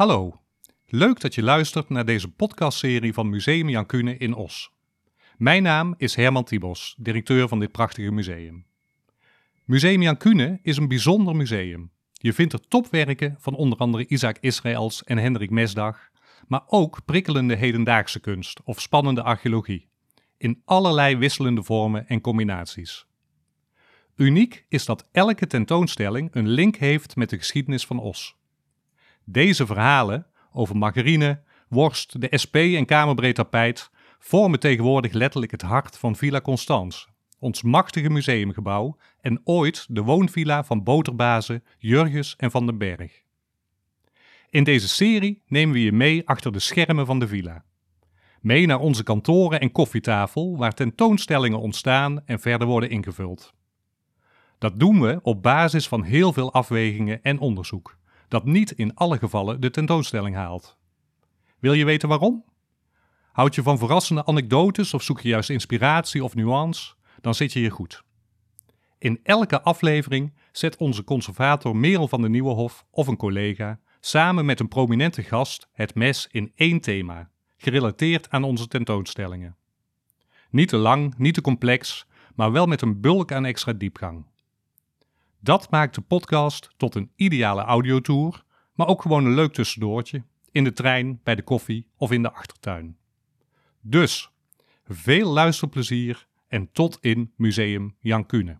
Hallo, leuk dat je luistert naar deze podcastserie van Museum Jan Kuhne in Os. Mijn naam is Herman Tibos, directeur van dit prachtige museum. Museum Jan Kuhne is een bijzonder museum. Je vindt er topwerken van onder andere Isaac Israëls en Hendrik Mesdag, maar ook prikkelende hedendaagse kunst of spannende archeologie, in allerlei wisselende vormen en combinaties. Uniek is dat elke tentoonstelling een link heeft met de geschiedenis van Os. Deze verhalen over margarine, worst, de SP en kamerbreed tapijt vormen tegenwoordig letterlijk het hart van Villa Constance, ons machtige museumgebouw en ooit de woonvilla van boterbazen Jurgens en Van den Berg. In deze serie nemen we je mee achter de schermen van de villa. Mee naar onze kantoren en koffietafel waar tentoonstellingen ontstaan en verder worden ingevuld. Dat doen we op basis van heel veel afwegingen en onderzoek, dat niet in alle gevallen de tentoonstelling haalt. Wil je weten waarom? Houd je van verrassende anekdotes of zoek je juist inspiratie of nuance? Dan zit je hier goed. In elke aflevering zet onze conservator Merel van de Nieuwenhof of een collega samen met een prominente gast het mes in één thema, gerelateerd aan onze tentoonstellingen. Niet te lang, niet te complex, maar wel met een bulk aan extra diepgang. Dat maakt de podcast tot een ideale audiotour, maar ook gewoon een leuk tussendoortje, in de trein, bij de koffie of in de achtertuin. Dus, veel luisterplezier en tot in Museum Jan Kuhne.